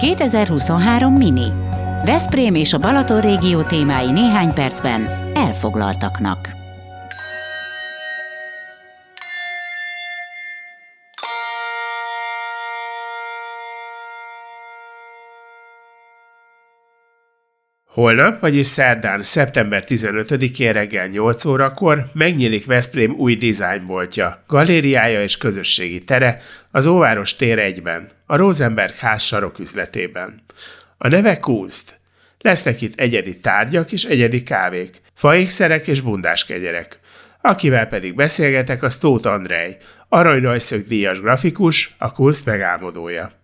2023 Mini. Veszprém és a Balaton régió témái néhány percben elfoglaltaknak. Holnap, vagyis szerdán, szeptember 15-én reggel 8 órakor megnyílik Veszprém új dizájnboltja, galériája és közösségi tere az Óváros tér egyben, a Rosenberg ház saroküzletében. A neve Kunst. Lesznek itt egyedi tárgyak és egyedi kávék, faékszerek és bundás kegyerek. Akivel pedig beszélgetek, az Tóth Andrej, aranyrajszög díjas grafikus, a Kunst megálmodója.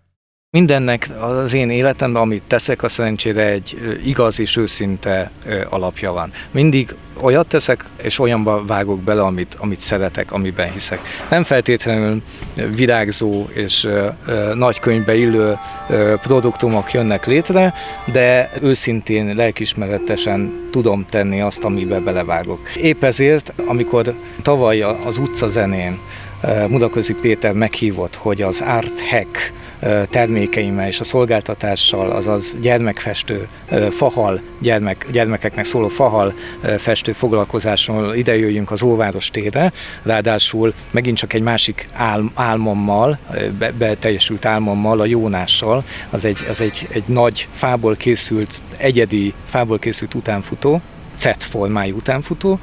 Mindennek az én életemben, amit teszek, a szerencsére egy igaz és őszinte alapja van. Mindig olyat teszek, és olyanba vágok bele, amit, amit szeretek, amiben hiszek. Nem feltétlenül virágzó és nagy könyvbe illő produktumok jönnek létre, de őszintén, lelkismeretesen tudom tenni azt, amiben belevágok. Épp ezért, amikor tavaly az utcazenén Mudaközi Péter meghívott, hogy az Art Hack termékeimmel és a szolgáltatással, azaz gyermekfestő, fahal, gyermek, gyermekeknek szóló fahal festő foglalkozásról idejöjjünk az Óváros térre, ráadásul megint csak egy másik ál, álmommal, be, beteljesült álmommal, a Jónással, az egy, az egy, egy nagy fából készült, egyedi fából készült utánfutó, Z formájú utánfutó,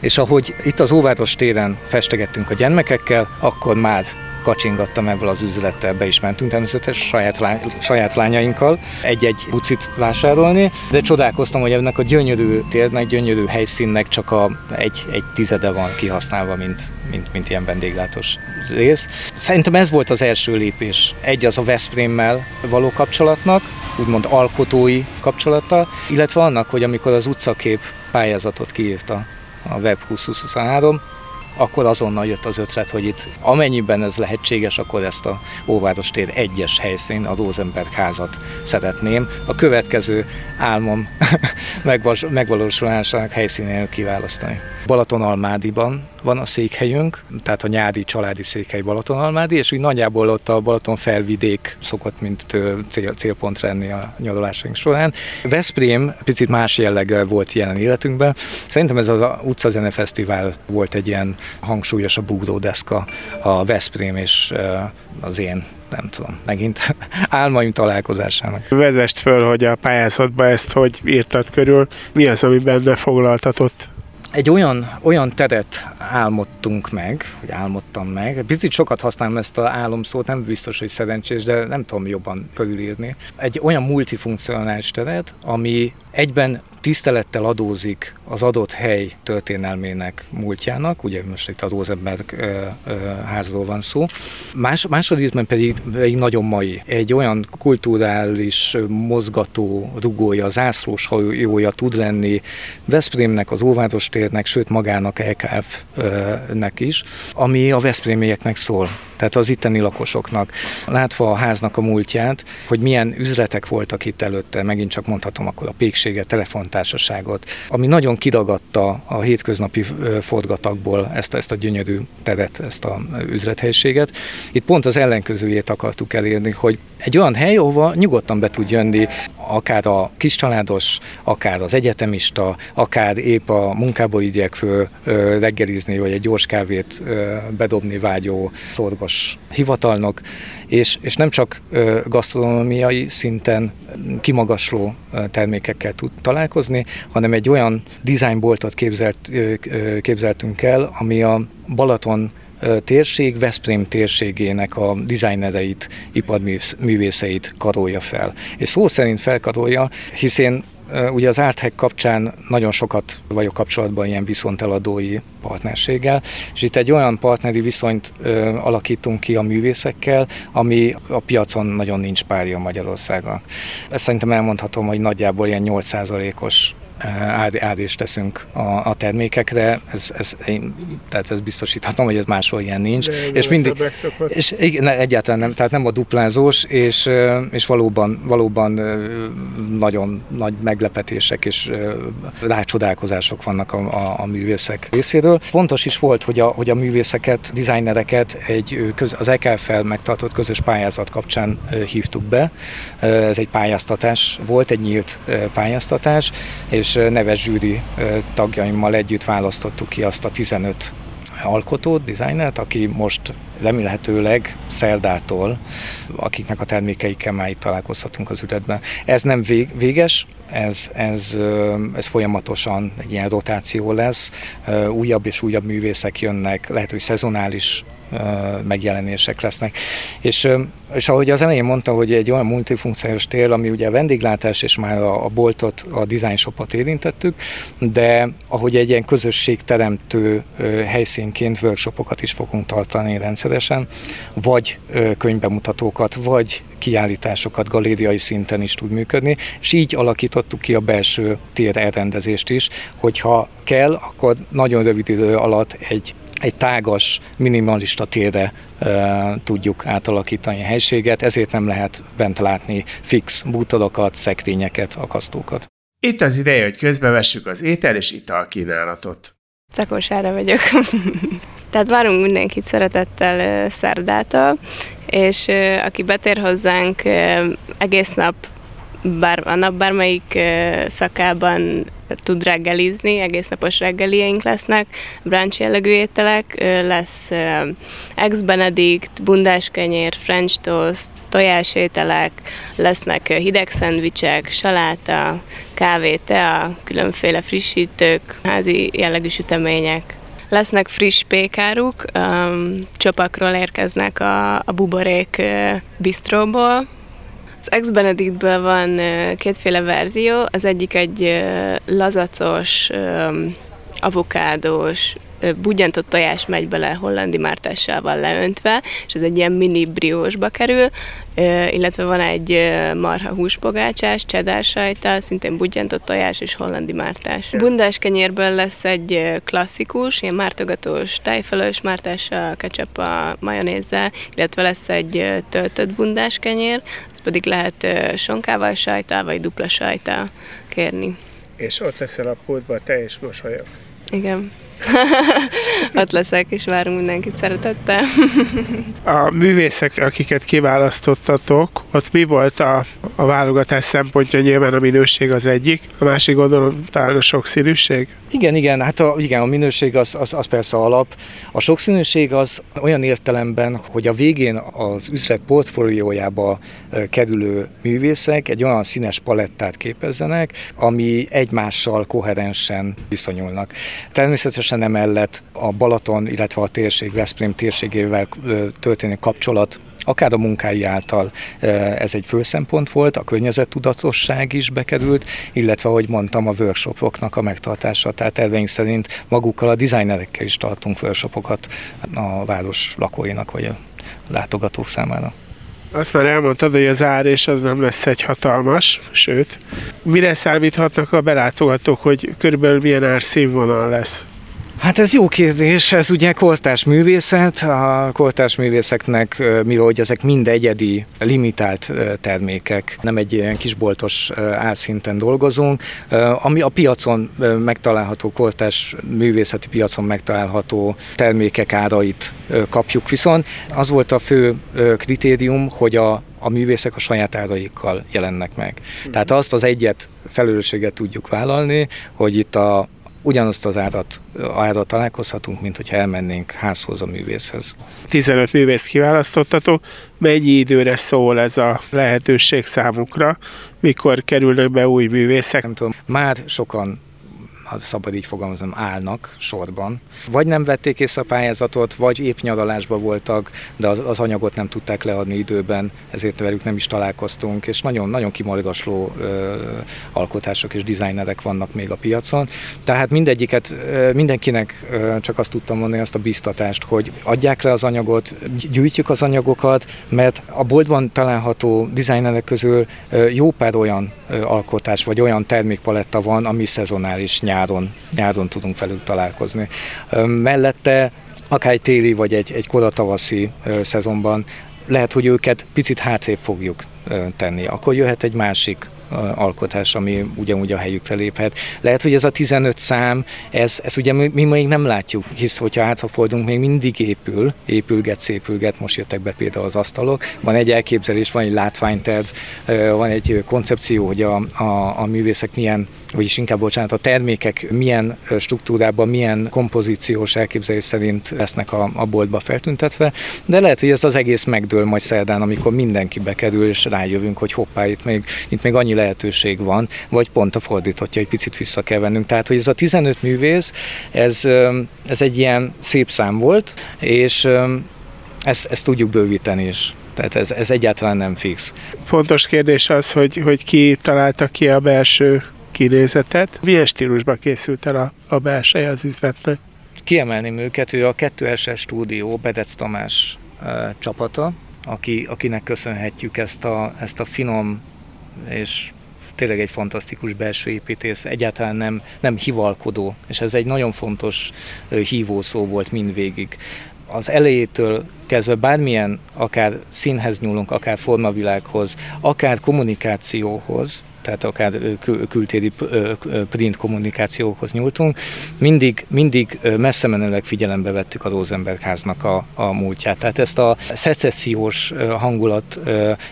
és ahogy itt az Óváros téren festegettünk a gyermekekkel, akkor már kacsingattam ebből az üzlettel, be is mentünk természetesen saját, lány, saját lányainkkal egy-egy bucit vásárolni, de csodálkoztam, hogy ennek a gyönyörű térnek, gyönyörű helyszínnek csak a egy, egy tizede van kihasználva, mint, mint, mint ilyen vendéglátós rész. Szerintem ez volt az első lépés. Egy az a Veszprémmel való kapcsolatnak, úgymond alkotói kapcsolata, illetve annak, hogy amikor az utcakép pályázatot kiírta a Web 2023, akkor azonnal jött az ötlet, hogy itt amennyiben ez lehetséges, akkor ezt a Óváros tér egyes helyszín, az Rosenberg házat szeretném. A következő álmom megvalósulásának helyszínének kiválasztani. Balatonalmádiban van a székhelyünk, tehát a nyádi családi székhely Balatonalmádi, és úgy nagyjából ott a Balaton felvidék szokott, mint cél, célpont lenni a nyaralásaink során. Veszprém picit más jelleggel volt jelen életünkben. Szerintem ez az utcazene fesztivál volt egy ilyen hangsúlyos a bugdódeszka a Veszprém és az én nem tudom, megint álmaim találkozásának. Vezest föl, hogy a pályázatba ezt hogy írtad körül, mi az, ami benne foglaltatott? Egy olyan, olyan teret álmodtunk meg, hogy álmodtam meg, picit sokat használom ezt a álomszót, nem biztos, hogy szerencsés, de nem tudom jobban körülírni. Egy olyan multifunkcionális teret, ami egyben tisztelettel adózik az adott hely történelmének múltjának, ugye most itt az Rosenberg házról van szó, Más, másodízben pedig, pedig nagyon mai. Egy olyan kulturális mozgató rugója, zászlós hajója tud lenni Veszprémnek, az Óváros térnek, sőt magának EKF-nek is, ami a Veszprémieknek szól tehát az itteni lakosoknak. Látva a háznak a múltját, hogy milyen üzletek voltak itt előtte, megint csak mondhatom akkor a pékséget, telefontársaságot, ami nagyon kiragadta a hétköznapi forgatagból ezt, ezt a gyönyörű teret, ezt a üzlethelyiséget. Itt pont az ellenkezőjét akartuk elérni, hogy egy olyan hely, ahova nyugodtan be tud jönni akár a kiscsaládos, akár az egyetemista, akár épp a munkából igyekvő reggelizni, vagy egy gyors kávét bedobni vágyó szorgos hivatalnok, és, és nem csak gasztronómiai szinten kimagasló termékekkel tud találkozni, hanem egy olyan dizájnboltot képzelt, képzeltünk el, ami a Balaton térség Veszprém térségének a dizájnereit, iparművészeit karolja fel. És szó szerint felkarolja, hiszen Ugye az Arthek kapcsán nagyon sokat vagyok kapcsolatban ilyen viszonteladói partnerséggel, és itt egy olyan partneri viszonyt ö, alakítunk ki a művészekkel, ami a piacon nagyon nincs párja Magyarországon. Ezt szerintem elmondhatom, hogy nagyjából ilyen 8%-os ádést teszünk a, a termékekre, ez, ez, én, tehát ez biztosíthatom, hogy ez máshol ilyen nincs. De és mindig, és igen, egyáltalán nem, tehát nem a duplázós, és, és valóban, valóban nagyon nagy meglepetések és rácsodálkozások vannak a, a, a művészek részéről. Fontos is volt, hogy a, hogy a művészeket, dizájnereket egy köz, az EKF-fel megtartott közös pályázat kapcsán hívtuk be. Ez egy pályáztatás volt, egy nyílt pályáztatás, és neves zsűri tagjaimmal együtt választottuk ki azt a 15 alkotót, dizájnert, aki most remélhetőleg szerdától, akiknek a termékeikkel már itt találkozhatunk az üredben. Ez nem vég, véges, ez, ez, ez folyamatosan egy ilyen rotáció lesz, újabb és újabb művészek jönnek, lehet, hogy szezonális megjelenések lesznek. És, és ahogy az elején mondtam, hogy egy olyan multifunkciós tér, ami ugye a vendéglátás és már a, a boltot, a design shopot érintettük, de ahogy egy ilyen közösségteremtő helyszínként workshopokat is fogunk tartani rendszeresen, vagy könyvbemutatókat, vagy kiállításokat galériai szinten is tud működni, és így alakítottuk ki a belső tér elrendezést is, hogyha kell, akkor nagyon rövid idő alatt egy egy tágas, minimalista térre e, tudjuk átalakítani a helységet, ezért nem lehet bent látni fix bútorokat, szekrényeket, akasztókat. Itt az ideje, hogy közbevessük az étel és ital kínálatot. Cakósára vagyok. Tehát várunk mindenkit szeretettel szerdától, és aki betér hozzánk egész nap bár, a nap bármelyik szakában tud reggelizni, egész napos reggelieink lesznek, brunch jellegű ételek, lesz ex-benedict, bundáskenyér, french toast, tojásételek, lesznek hideg szendvicsek, saláta, kávé, tea, különféle frissítők, házi jellegű sütemények. Lesznek friss pékáruk, um, csopakról érkeznek a, a buborék uh, bistróból, az Ex Benedictből van kétféle verzió, az egyik egy lazacos, avokádós, budjantott tojás megy bele hollandi mártással leöntve, és ez egy ilyen mini briósba kerül, illetve van egy marha húspogácsás, cheddar sajta, szintén budjantott tojás és hollandi mártás. Bundás kenyérből lesz egy klasszikus, ilyen mártogatós tejfelős mártással, ketchup a majonézzel, illetve lesz egy töltött bundás kenyér, az pedig lehet sonkával sajtál, vagy dupla sajtál kérni. És ott leszel a pultban, te is mosolyogsz. Igen. Ott leszek, és várunk mindenkit szeretettel. a művészek, akiket kiválasztottatok, ott mi volt a, a válogatás szempontja? Nyilván a minőség az egyik, a másik gondolom talán a sokszínűség? Igen, igen, hát a, igen, a minőség az, az, az persze alap. A sokszínűség az olyan értelemben, hogy a végén az üzlet portfóliójába kerülő művészek egy olyan színes palettát képezzenek, ami egymással koherensen viszonyulnak. Természetesen emellett a Balaton, illetve a térség, Veszprém térségével történő kapcsolat akár a munkái által ez egy fő szempont volt, a környezettudatosság is bekerült, illetve, ahogy mondtam, a workshopoknak a megtartása. Tehát elveink szerint magukkal a designerekkel is tartunk workshopokat a város lakóinak vagy a látogatók számára. Azt már elmondtad, hogy az ár és az nem lesz egy hatalmas, sőt, mire számíthatnak a belátogatók, hogy körülbelül milyen árszínvonal lesz? Hát ez jó kérdés, ez ugye kortárs művészet, a kortárs művészeknek, mivel hogy ezek mind egyedi, limitált termékek, nem egy ilyen kisboltos álszinten dolgozunk, ami a piacon megtalálható, kortárs művészeti piacon megtalálható termékek árait kapjuk. Viszont az volt a fő kritérium, hogy a a művészek a saját áraikkal jelennek meg. Tehát azt az egyet felelősséget tudjuk vállalni, hogy itt a, ugyanazt az árat, árat találkozhatunk, mint hogyha elmennénk házhoz a művészhez. 15 művészt kiválasztottatok, mennyi időre szól ez a lehetőség számukra, mikor kerülnek be új művészek? Nem tudom, már sokan ha szabad így fogalmazom, állnak sorban. Vagy nem vették észre a pályázatot, vagy épp nyaralásban voltak, de az, az anyagot nem tudták leadni időben, ezért velük nem is találkoztunk, és nagyon-nagyon kimolgasló ö, alkotások és dizájnerek vannak még a piacon. Tehát mindegyiket, ö, mindenkinek ö, csak azt tudtam mondani, azt a biztatást, hogy adják le az anyagot, gyűjtjük az anyagokat, mert a boltban található dizájnerek közül ö, jó pár olyan alkotás, vagy olyan termékpaletta van, ami szezonális nyáron, nyáron tudunk velük találkozni. Mellette akár egy téli vagy egy, egy koratavaszi szezonban lehet, hogy őket picit hátrébb fogjuk tenni. Akkor jöhet egy másik alkotás, ami ugyanúgy a helyükre léphet. Lehet, hogy ez a 15 szám, ez, ez ugye mi, mi még nem látjuk, hisz hogyha hátrafordulunk, még mindig épül, épülget, szépülget, most jöttek be például az asztalok. Van egy elképzelés, van egy látványterv, van egy koncepció, hogy a, a, a művészek milyen vagyis inkább bocsánat, a termékek milyen struktúrában, milyen kompozíciós elképzelés szerint lesznek a, a boltba feltüntetve, de lehet, hogy ez az egész megdől majd szerdán, amikor mindenki bekerül, és rájövünk, hogy hoppá, itt még, itt még annyi lehetőség van, vagy pont a fordítottja, egy picit vissza kell vennünk. Tehát, hogy ez a 15 művész, ez, ez egy ilyen szép szám volt, és ezt, ezt tudjuk bővíteni is. Tehát ez, ez egyáltalán nem fix. Fontos kérdés az, hogy, hogy ki találta ki a belső kinézetet. Milyen stílusban készült el a, a belseje az üzletnek? Kiemelném őket, ő a 2S stúdió Bedec Tamás e, csapata, aki, akinek köszönhetjük ezt a, ezt a finom és tényleg egy fantasztikus belső építész, egyáltalán nem, nem hivalkodó, és ez egy nagyon fontos hívószó volt mindvégig. Az elejétől kezdve bármilyen, akár színhez nyúlunk, akár formavilághoz, akár kommunikációhoz, tehát akár kültéri print kommunikációkhoz nyúltunk, mindig, mindig messze menőleg figyelembe vettük a Rosenberg háznak a, a múltját. Tehát ezt a szecessziós hangulat,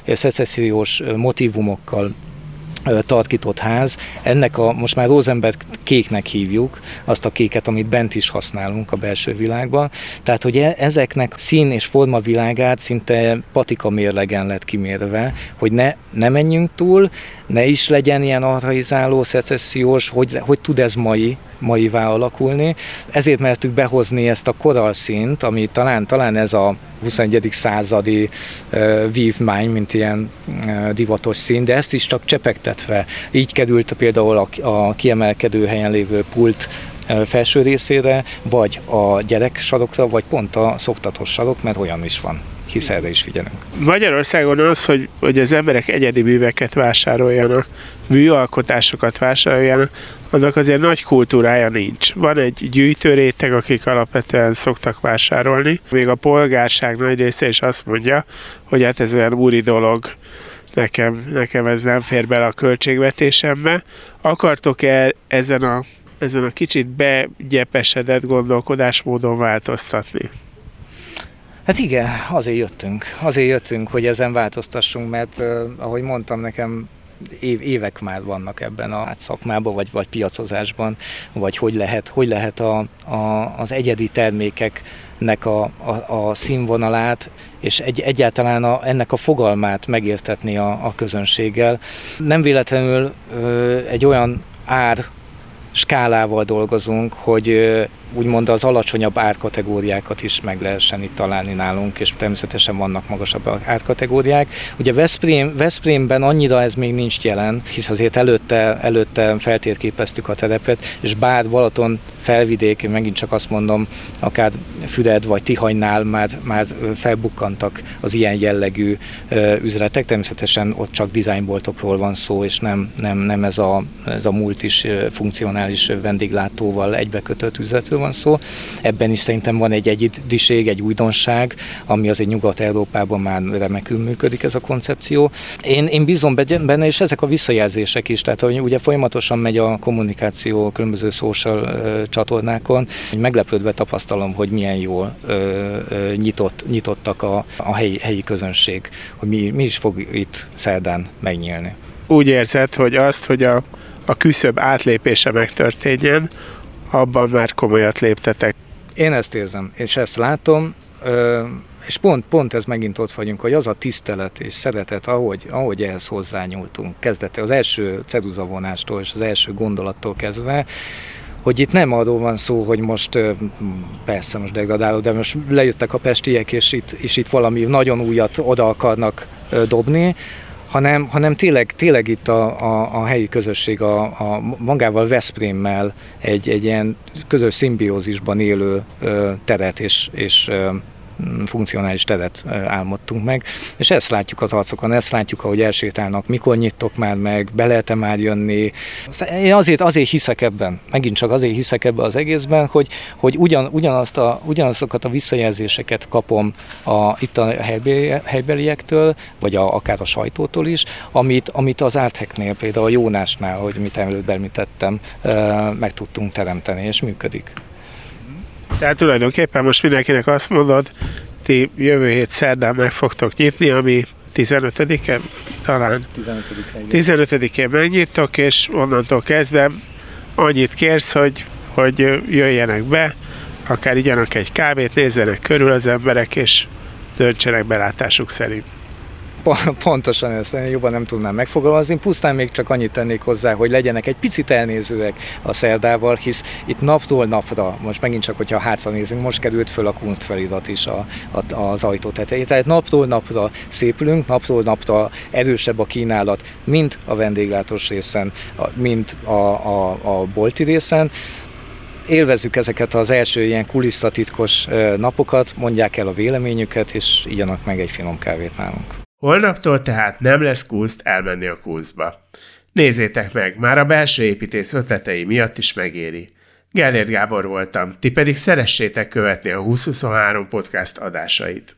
szecessziós motivumokkal tarkított ház. Ennek a, most már Rosenberg kéknek hívjuk, azt a kéket, amit bent is használunk a belső világban. Tehát, hogy e, ezeknek szín és forma világát szinte patika mérlegen lett kimérve, hogy ne, ne menjünk túl, ne is legyen ilyen arhaizáló, szecessziós, hogy, hogy tud ez mai, maivá alakulni. Ezért mertük behozni ezt a koralszint, ami talán, talán ez a 21. századi uh, vívmány, mint ilyen uh, divatos szín, de ezt is csak csepegtetve. Így került például a, a kiemelkedő helyen lévő pult felső részére, vagy a gyerek sarokra, vagy pont a szoktatós sarok, mert olyan is van hisz erre is figyelünk. Magyarországon az, hogy, hogy az emberek egyedi műveket vásároljanak, műalkotásokat vásároljanak, annak azért nagy kultúrája nincs. Van egy gyűjtőréteg, akik alapvetően szoktak vásárolni. Még a polgárság nagy része is azt mondja, hogy hát ez olyan úri dolog, nekem, nekem ez nem fér bele a költségvetésembe. Akartok-e ezen a, ezen a kicsit begyepesedett gondolkodásmódon változtatni? Hát igen, azért jöttünk. Azért jöttünk, hogy ezen változtassunk, mert uh, ahogy mondtam, nekem év, évek már vannak ebben a szakmában, vagy, vagy piacozásban, vagy hogy lehet, hogy lehet a, a, az egyedi termékeknek a, a, a színvonalát, és egy, egyáltalán a, ennek a fogalmát megértetni a, a közönséggel. Nem véletlenül ö, egy olyan ár skálával dolgozunk, hogy úgymond az alacsonyabb árkategóriákat is meg lehessen itt találni nálunk, és természetesen vannak magasabb árkategóriák. Ugye Veszprém, Veszprémben annyira ez még nincs jelen, hisz azért előtte, előtte feltérképeztük a terepet, és bár Balaton felvidék, megint csak azt mondom, akár Füred vagy Tihanynál már, már felbukkantak az ilyen jellegű üzletek, természetesen ott csak dizájnboltokról van szó, és nem, nem, nem ez, a, ez a múlt is funkcionális vendéglátóval egybekötött üzletről van szó. Ebben is szerintem van egy egyidiség, egy újdonság, ami azért Nyugat-Európában már remekül működik ez a koncepció. Én, én bízom benne, és ezek a visszajelzések is, tehát hogy ugye folyamatosan megy a kommunikáció különböző social csatornákon, hogy meglepődve tapasztalom, hogy milyen jól ö, ö, nyitott, nyitottak a, a helyi, helyi közönség, hogy mi, mi is fog itt szerdán megnyílni. Úgy érzed, hogy azt, hogy a, a küszöb átlépése megtörténjen, abban már komolyat léptetek. Én ezt érzem, és ezt látom, és pont, pont ez megint ott vagyunk, hogy az a tisztelet és szeretet, ahogy, ahogy ehhez hozzányúltunk, kezdete az első ceruzavonástól és az első gondolattól kezdve, hogy itt nem arról van szó, hogy most persze most degradáló, de most lejöttek a pestiek, és itt, és itt valami nagyon újat oda akarnak dobni, hanem, hanem tényleg, tényleg itt a, a, a helyi közösség a, a magával Veszprémmel egy, egy ilyen közös szimbiózisban élő ö, teret és, és ö, funkcionális teret álmodtunk meg, és ezt látjuk az arcokon, ezt látjuk, ahogy elsétálnak, mikor nyittok már meg, be lehet már jönni. Én azért, azért hiszek ebben, megint csak azért hiszek ebben az egészben, hogy, hogy ugyan, ugyanazt a, ugyanazokat a visszajelzéseket kapom a, itt a helybeliektől, vagy a, akár a sajtótól is, amit, amit az Artheknél, például a Jónásnál, hogy mit előbb említettem, meg tudtunk teremteni, és működik. Tehát tulajdonképpen most mindenkinek azt mondod, ti jövő hét szerdán meg fogtok nyitni, ami 15-e talán? 15-én. 15-én megnyitok, és onnantól kezdve annyit kérsz, hogy, hogy jöjjenek be, akár igyanak egy kávét, nézzenek körül az emberek, és döntsenek belátásuk szerint. Pontosan ezt jobban nem tudnám megfogalmazni, pusztán még csak annyit tennék hozzá, hogy legyenek egy picit elnézőek a szerdával, hisz itt naptól napra, most megint csak, hogyha hátra nézünk, most került föl a kunst felirat is a, a, az ajtó tetején. Tehát naptól napra szépülünk, naptól napra erősebb a kínálat, mint a vendéglátós részen, mint a, a, a bolti részen élvezzük ezeket az első ilyen kulisszatitkos napokat, mondják el a véleményüket, és igyanak meg egy finom kávét nálunk. Holnaptól tehát nem lesz kúzt elmenni a kúzba. Nézzétek meg, már a belső építész ötletei miatt is megéri. Gellért Gábor voltam, ti pedig szeressétek követni a 2023 podcast adásait.